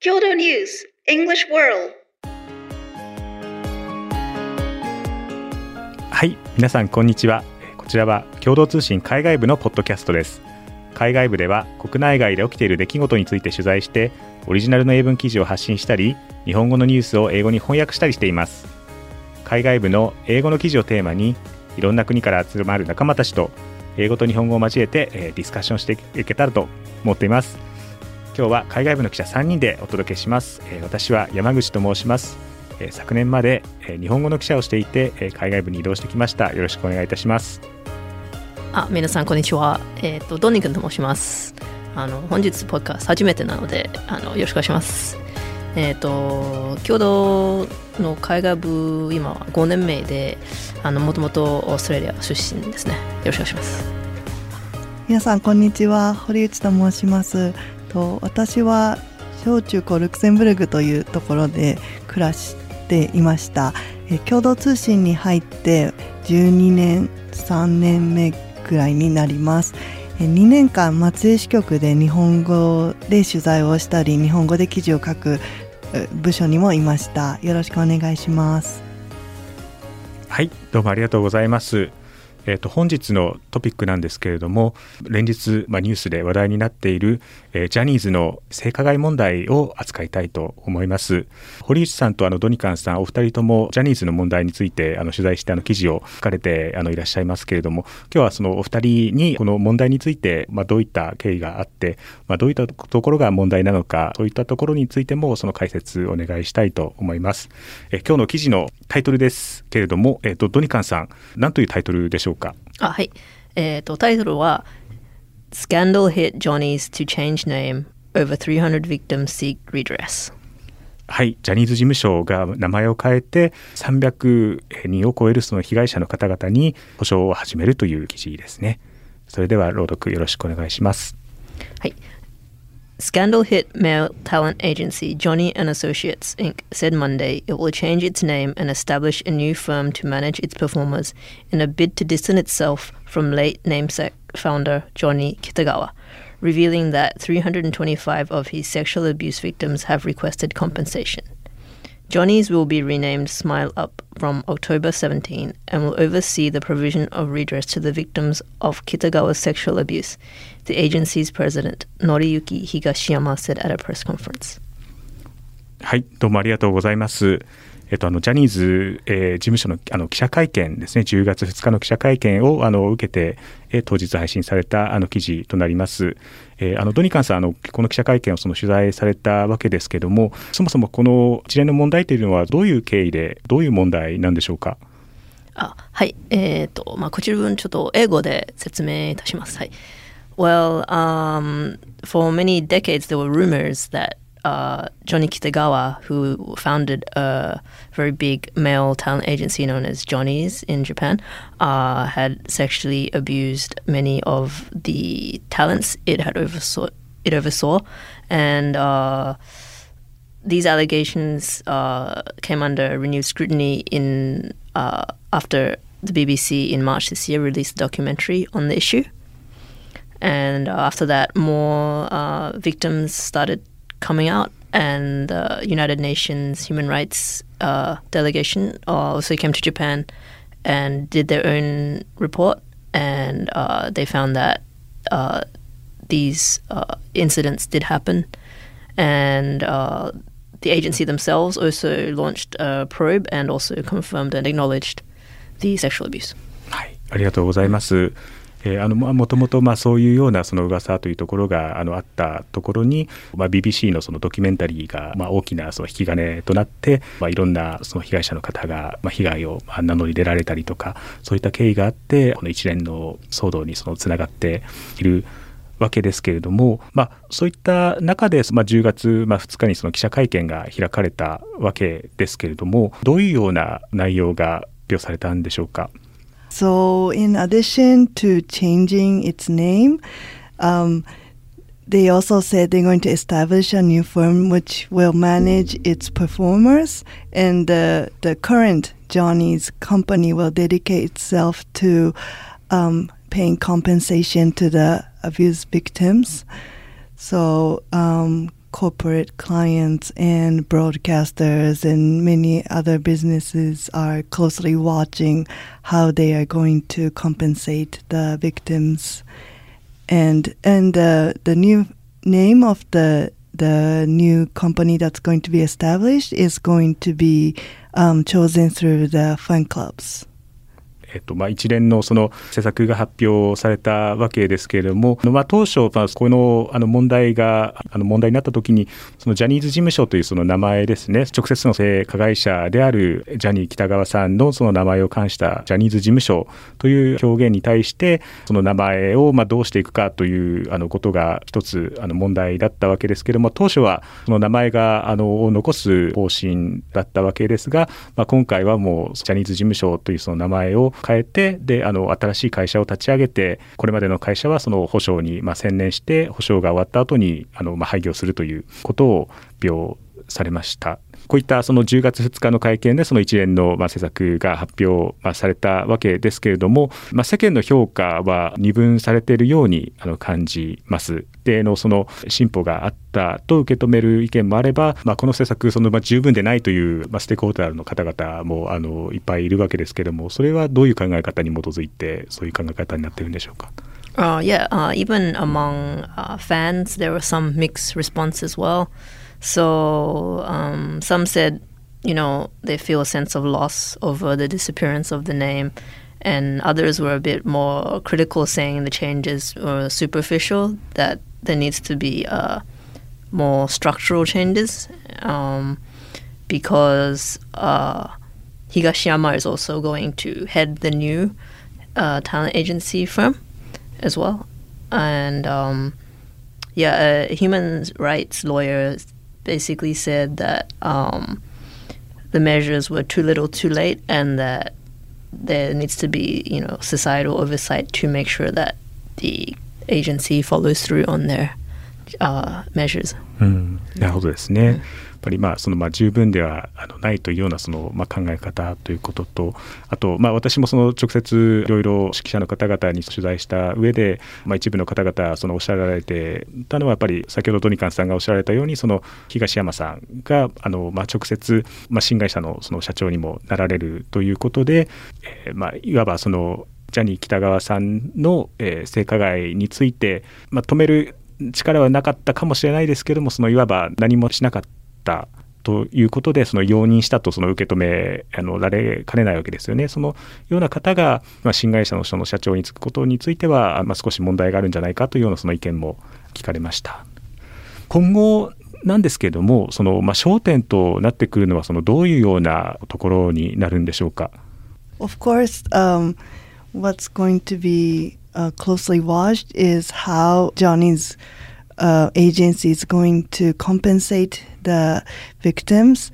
郷土ニュース English World. はい皆さんこんにちは。こちらは共同通信海外部のポッドキャストです。海外部では国内外で起きている出来事について取材してオリジナルの英文記事を発信したり日本語のニュースを英語に翻訳したりしています。海外部の英語の記事をテーマにいろんな国から集まる仲間たちと英語と日本語を交えて、えー、ディスカッションしていけたらと思っています。今日は海外部の記者3人でお届けします、えー、私は山口と申します、えー、昨年まで、えー、日本語の記者をしていて、えー、海外部に移動してきました。よろしくお願いいたします。あ皆さんこんにちは。えっ、とドニ君と申します。あの本日ポッカス初めてなのであのよろしくお願いします。えっ、ー、と共同の海外部今は5年目であのもともとオーストラリア出身ですね。よろしくお願いします。皆さんこんにちは。堀内と申しますと私は小中高ルクセンブルグというところで暮らしていました。え共同通信に入って12年3年目くらいになります。2年間松江支局で日本語で取材をしたり日本語で記事を書く部署にもいました。よろしくお願いします。はいどうもありがとうございます。えー、と本日のトピックなんですけれども連日、まあ、ニュースで話題になっている、えー、ジャニーズの性加害問題を扱いたいと思います。堀内さんとあのドニカンさんお二人ともジャニーズの問題についてあの取材してあの記事を書かれてあのいらっしゃいますけれども今日はそのお二人にこの問題について、まあ、どういった経緯があって、まあ、どういったところが問題なのかそういったところについてもその解説お願いしたいと思います、え今日の記事のタイトルですけれども、えーと、ドニカンさん何というタイトルでしょうか？あはい。えっ、ー、と、タイトルは Scandal hit Johnny's to change name over 300 victims seek redress はい、ジャニーズ事務所が名前を変えて300人を超えるその被害者の方々に補償を始めるという記事ですね。それでは朗読よろしくお願いします。はい。Scandal hit male talent agency Johnny and Associates Inc. said Monday it will change its name and establish a new firm to manage its performers in a bid to distance itself from late namesake founder Johnny Kitagawa, revealing that 325 of his sexual abuse victims have requested compensation. Johnny's will be renamed Smile Up from October 17 and will oversee the provision of redress to the victims of Kitagawa's sexual abuse, the agency's president, Noriyuki Higashiyama said at a press conference. はい、どうもありがとうございます。 えっと、あのジャニーズ、えー、事務所のあの記者会見ですね、10月2日の記者会見をあの受けて、えー、当日配信されたあの記事となります。えー、あのドニカンさんあの、この記者会見をその取材されたわけですけれども、そもそもこの一連の問題というのは、どういう経緯で、どういう問題なんでしょうか？あはい、えっ、ー、と、まあ、こちら分、ちょっと英語で説明いたします。はい。Well, um, for many decades, there were rumors that uh, Johnny Kitagawa, who founded a very big male talent agency known as Johnny's in Japan, uh, had sexually abused many of the talents it had oversaw. It oversaw, and uh, these allegations uh, came under renewed scrutiny in uh, after the BBC in March this year released a documentary on the issue. And uh, after that, more victims started coming out, and the United Nations Human Rights uh, delegation also came to Japan and did their own report, and uh, they found that uh, these uh, incidents did happen, and uh, the agency themselves also launched a probe and also confirmed and acknowledged the sexual abuse. はい、ありがとうございます。 えー、あのもともとまあそういうようなその噂というところがあのあったところに、まあ、BBC のそのドキュメンタリーがまあ大きなその引き金となって、まあ、いろんなその被害者の方がまあ被害を名乗り出られたりとかそういった経緯があってこの一連の騒動にそのつながっているわけですけれども、まあ、そういった中で、まあ、10月、まあ、2日にその記者会見が開かれたわけですけれどもどういうような内容が発表されたんでしょうか？So, in addition to changing its name, um, they also said they're going to establish a new firm which will manage its performers, and the the current Johnny's company will dedicate itself to um, paying compensation to the abuse victims. So, um, corporate clients and broadcasters and many other businesses are closely watching how they are going to compensate the victims. And and uh, the new name of the the new company that's going to be established is going to be um, chosen through the fan clubs. えっとまあ、一連のその施策が発表されたわけですけれども、まあ、当初、まあ、このあの問題があの問題になったときに、そのジャニーズ事務所というその名前ですね、直接の性加害者であるジャニー喜多川さんのその名前を冠したジャニーズ事務所という表現に対して、その名前をまあどうしていくかというあのことが一つあの問題だったわけですけれども、当初はその名前があのを残す方針だったわけですが、まあ、今回はもうジャニーズ事務所というその名前を変えてであの新しい会社を立ち上げてこれまでの会社はその保証にま専念して保証が終わった後にあのま廃業するということを発表されました。こういったその10月2日の会見でその一連のまあ施策が発表されたわけですけれども、まあ、世間の評価は二分されているようにあの感じます。定のその進歩があったと受け止める意見もあれば、まあ、この施策そのま十分でないという、まあ、ステークホルダーの方々もあのいっぱいいるわけですけれどもそれはどういう考え方に基づいてそういう考え方になっているんでしょうか？Uh, yeah, uh, even among uh, fans, there were some mixed response as well. So um, some said, you know, they feel a sense of loss over the disappearance of the name, and others were a bit more critical, saying the changes were superficial, that there needs to be uh, more structural changes um, because uh, Higashiyama is also going to head the new uh, talent agency firm as well. And um, yeah, a human rights lawyer basically said that um, the measures were too little, too late, and that there needs to be, you know, societal oversight to make sure that the agency follows through on their uh, measures. うん、なるほどですね。っ ぱりまあそのまあ十分ではあのないというようなそのまあ考え方ということとあとまあ私もその直接いろいろ指揮者の方々に取材した上でまあ一部の方々そのおっしゃられてたのはやっぱり先ほどトニカンさんがおっしゃられたようにその東山さんがあのまあ直接まあ新会社のその社長にもなられるということで、えー、まあいわばそのジャニー喜多川さんの、えー、性加害について、まあ、止める力はなかったかもしれないですけどもそのいわば何もしなかったったということでその容認したとその受け止めあのられかねないわけですよね。そのような方が、まあ、新会社の人の社長に就くことについては、まあ、少し問題があるんじゃないかというようなその意見も聞かれました。今後なんですけれどもその、まあ、焦点となってくるのはそのどういうようなところになるんでしょうか？Of course, um, what's going to be uh, closely watched is how Johnny's uh, agency is going to compensate the victims.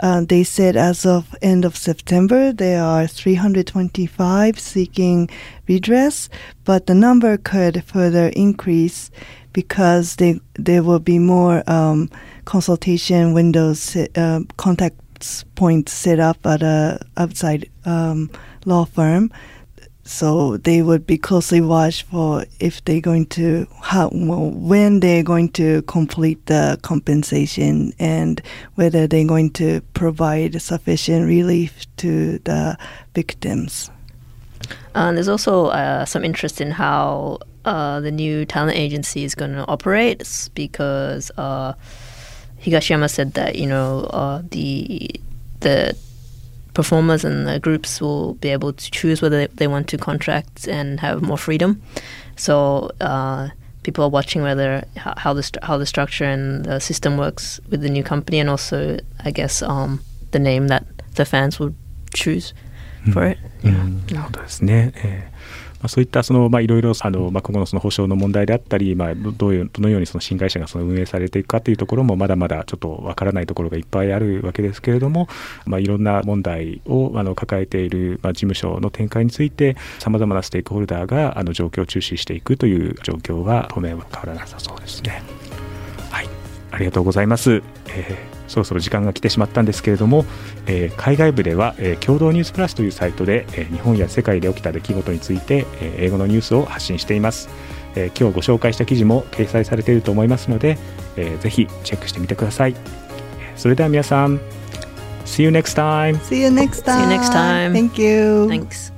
Uh, they said as of end of September there are 325 seeking redress, but the number could further increase because they, there will be more um, consultation windows, uh, contact points set up at a outside um, law firm so they would be closely watched for if they're going to how well, when they're going to complete the compensation and whether they're going to provide sufficient relief to the victims. Uh, there's also uh, some interest in how uh, the new talent agency is going to operate because uh, Higashiyama said that you know uh, the the performers and the groups will be able to choose whether they want to contract and have more freedom. So uh, people are watching whether how the how the structure and the system works with the new company, and also I guess um, the name that the fans will choose for it. Mm. Yeah. まあ、そういったその、まあ、いろいろあの、まあ、今後のその保証の問題であったり、まあ、どういうどのようにその新会社がその運営されていくかというところもまだまだちょっとわからないところがいっぱいあるわけですけれども、まあ、いろんな問題をあの抱えている、まあ、事務所の展開についてさまざまなステークホルダーがあの状況を注視していくという状況は当面は変わらなさそうですね。はい、ありがとうございます。えーそろそろ時間が来てしまったんですけれども、えー、海外部では、えー、共同ニュースプラスというサイトで、えー、日本や世界で起きた出来事について、えー、英語のニュースを発信しています、えー、今日ご紹介した記事も掲載されていると思いますので、えーぜひチェックしてみてくださいそれでは皆さん See you next time! See you next See you time. next time. Thank you. Thanks.